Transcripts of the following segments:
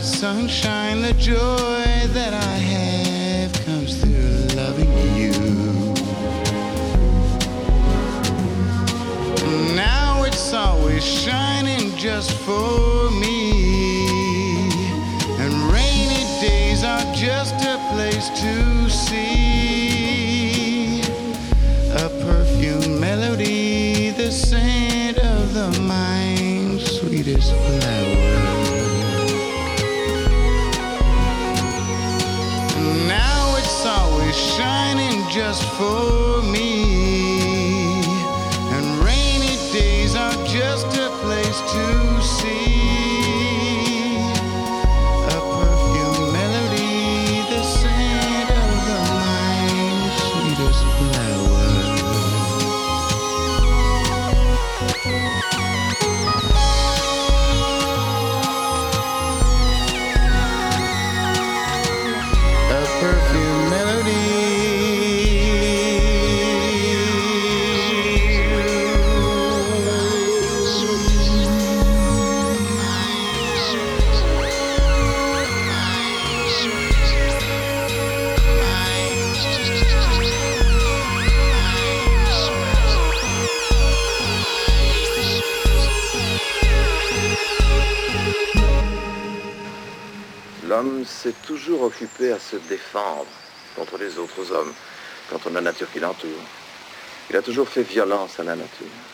Colored sunshine, the joy that I have comes through loving you. Now it's always shining just for s'est toujours occupé à se défendre contre les autres hommes, contre la nature qui l'entoure. Il a toujours fait violence à la nature.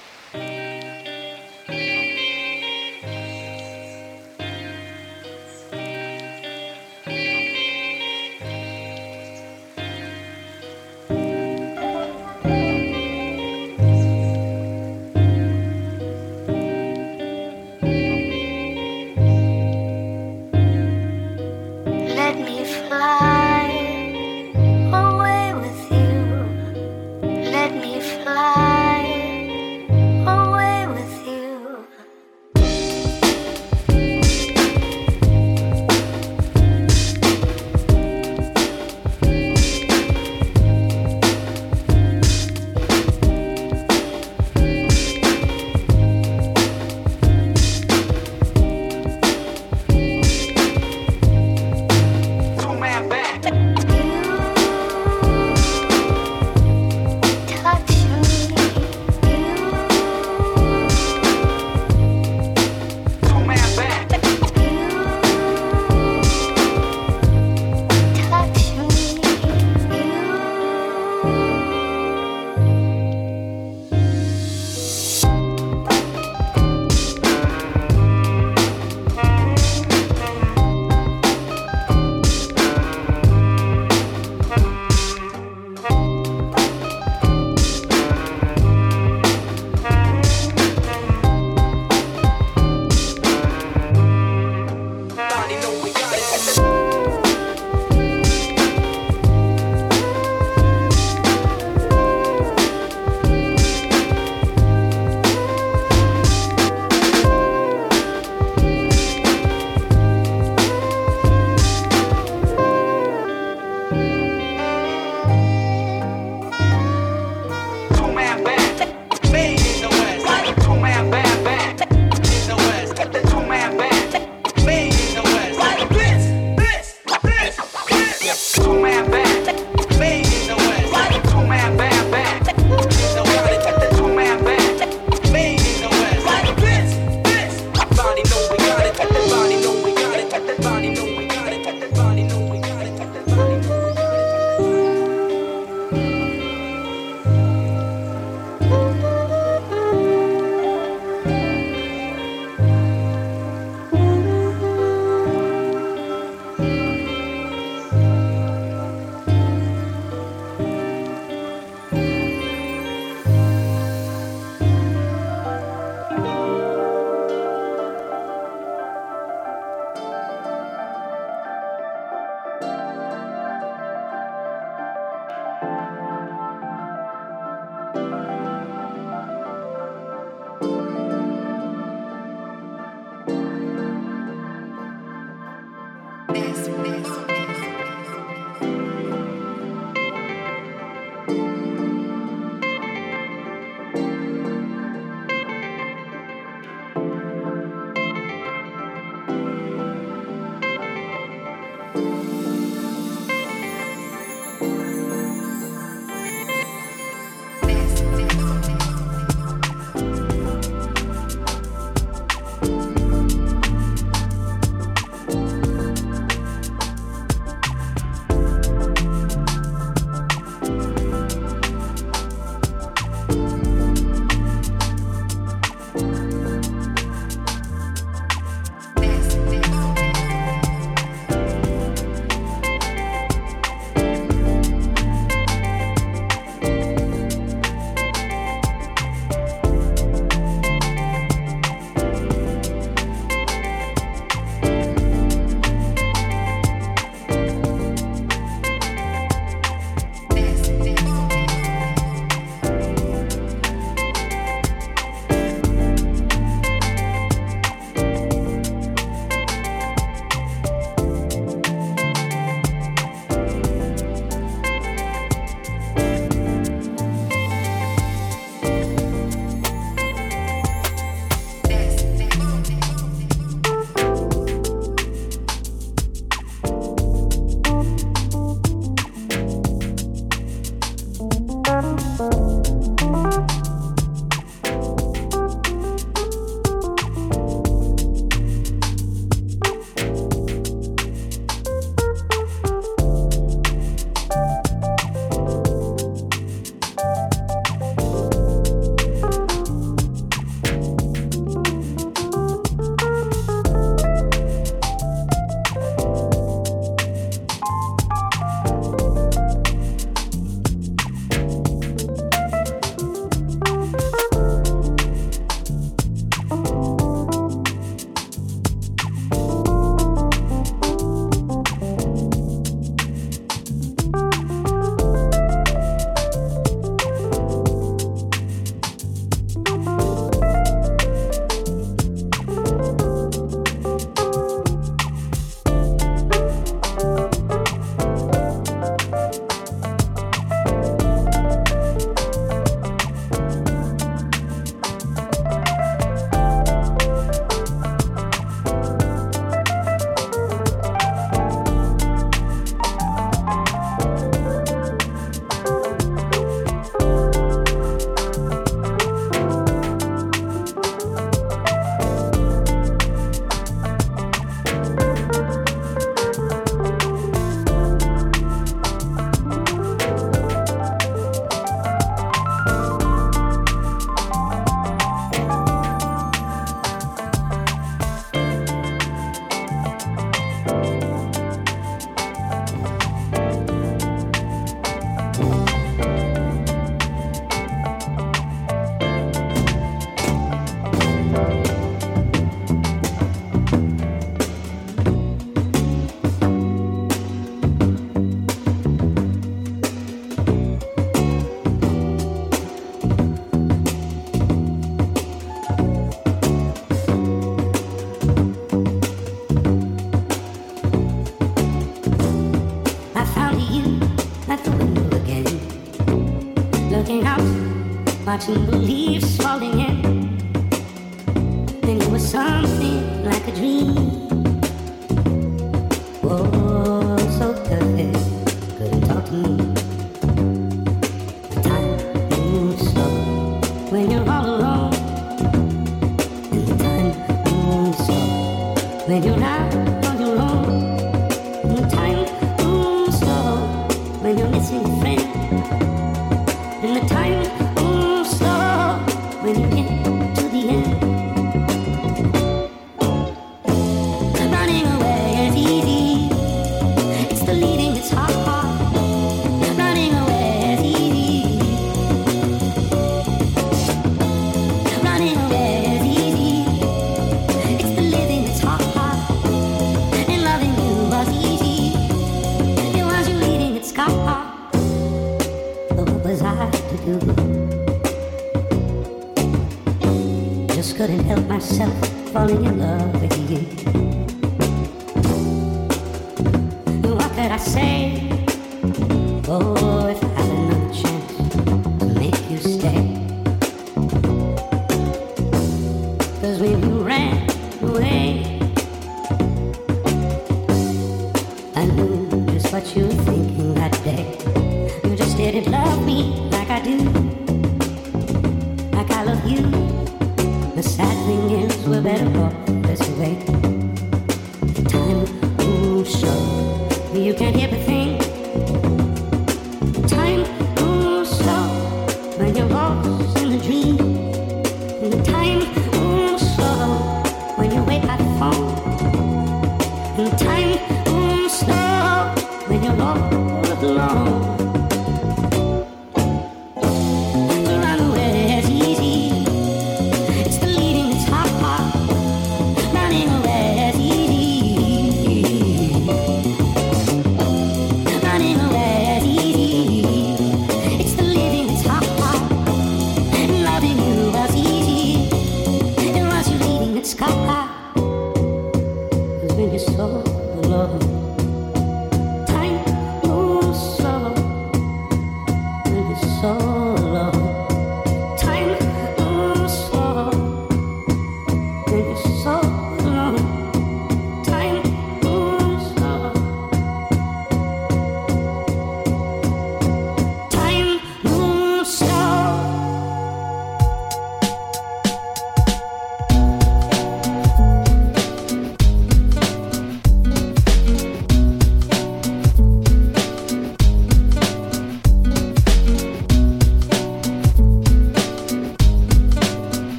Watching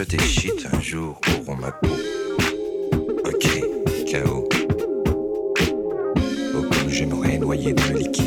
Et shit un jour auront ma peau. Un cri, chaos. Oh, comme j'aimerais noyer dans le liquide,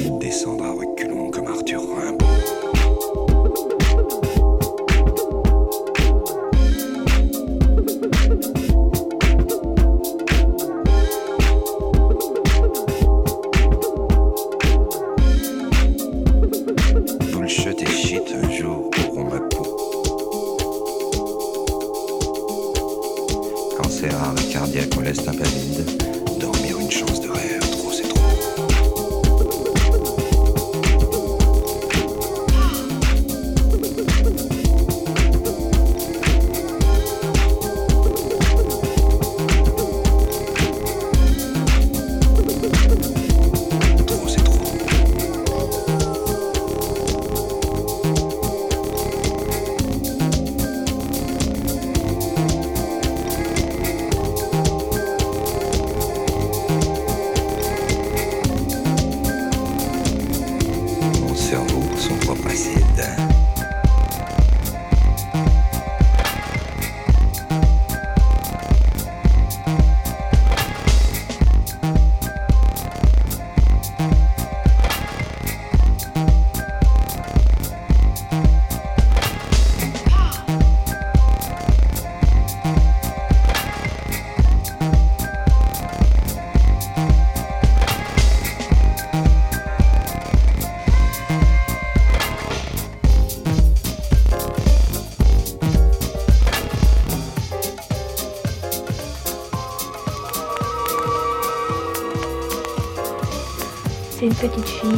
petite fille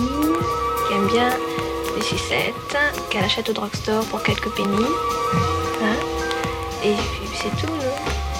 qui aime bien les sucettes, qu'elle achète au drugstore pour quelques pennies. Hein Et c'est tout. non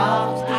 dogs.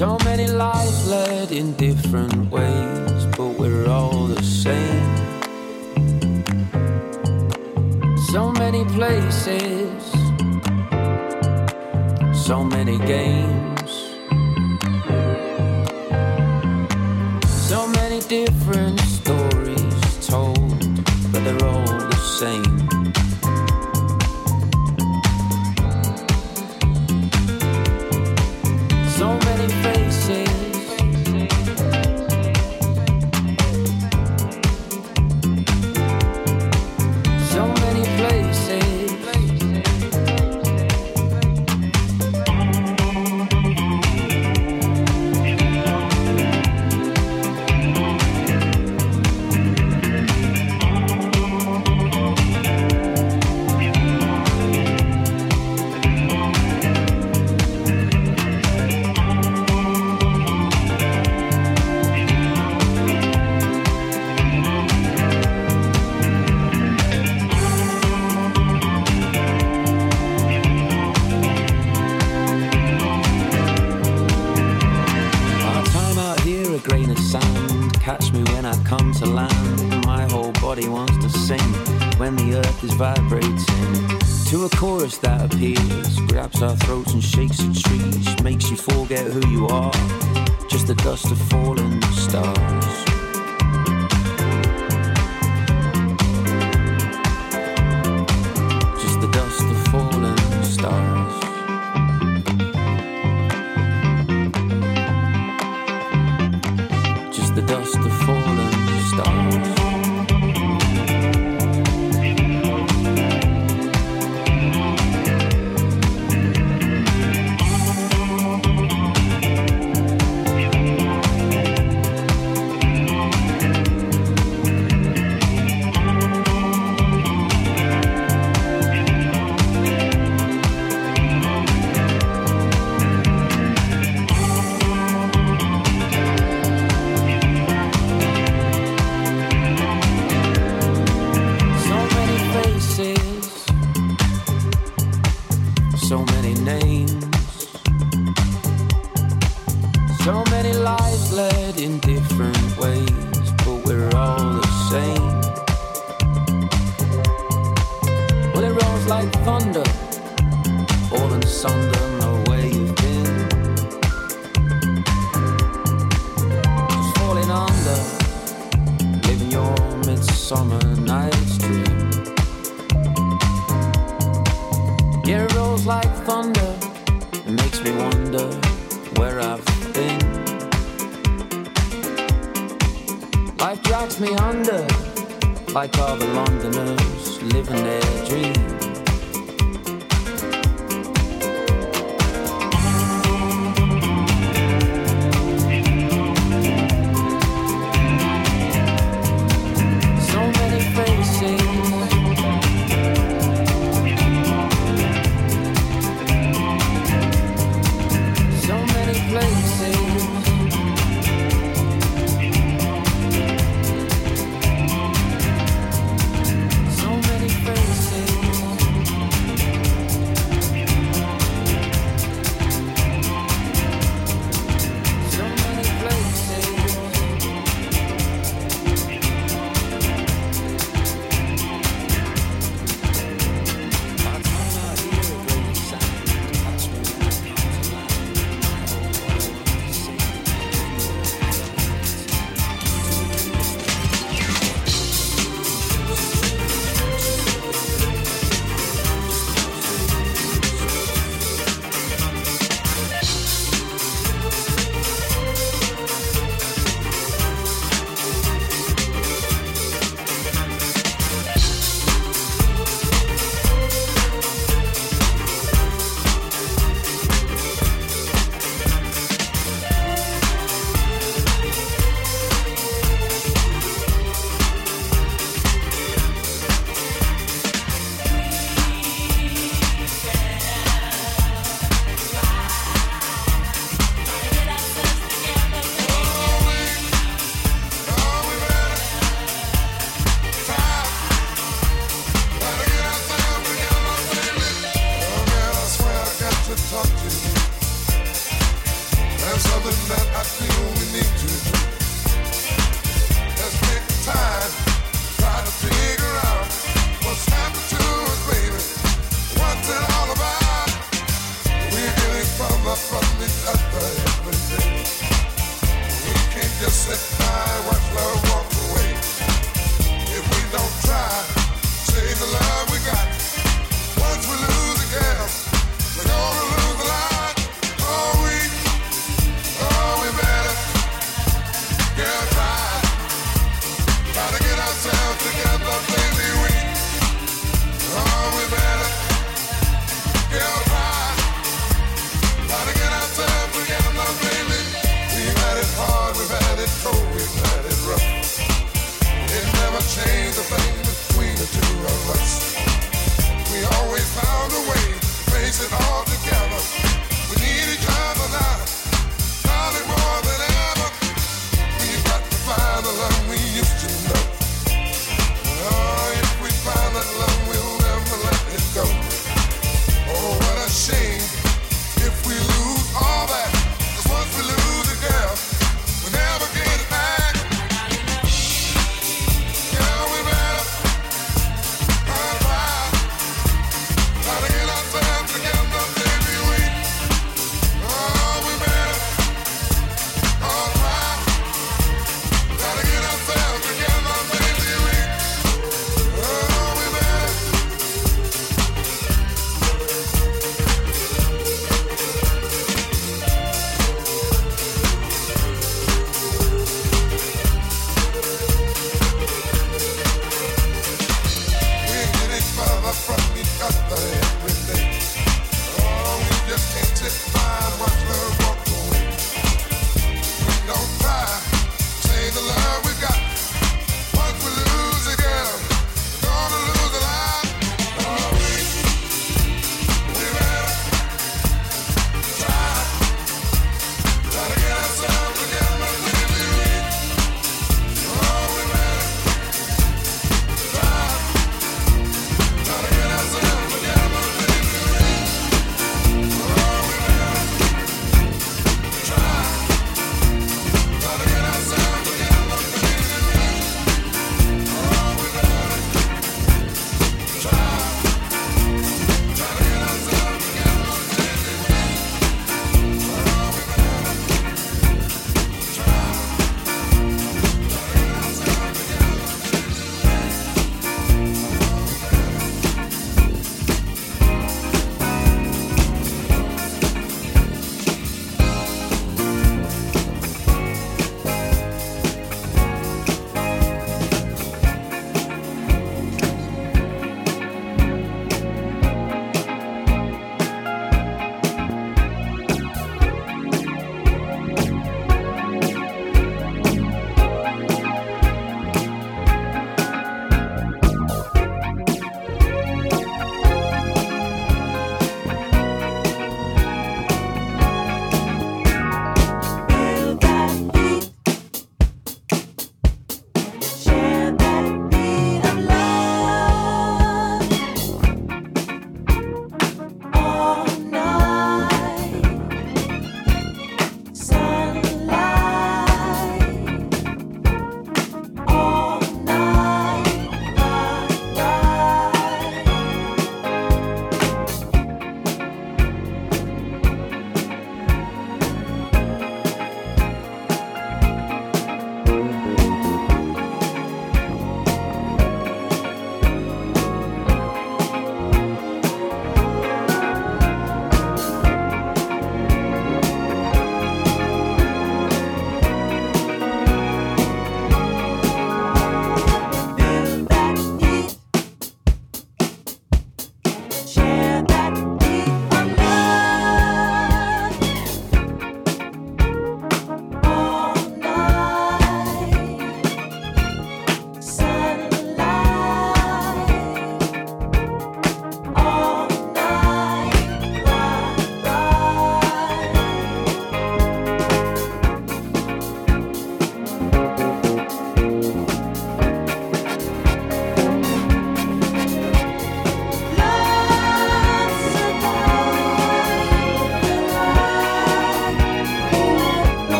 So many lives led in different ways, but we're all the same. So many places, so many games, so many different stories told, but they're all the same. custom.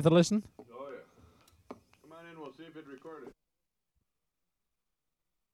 Worth a listen.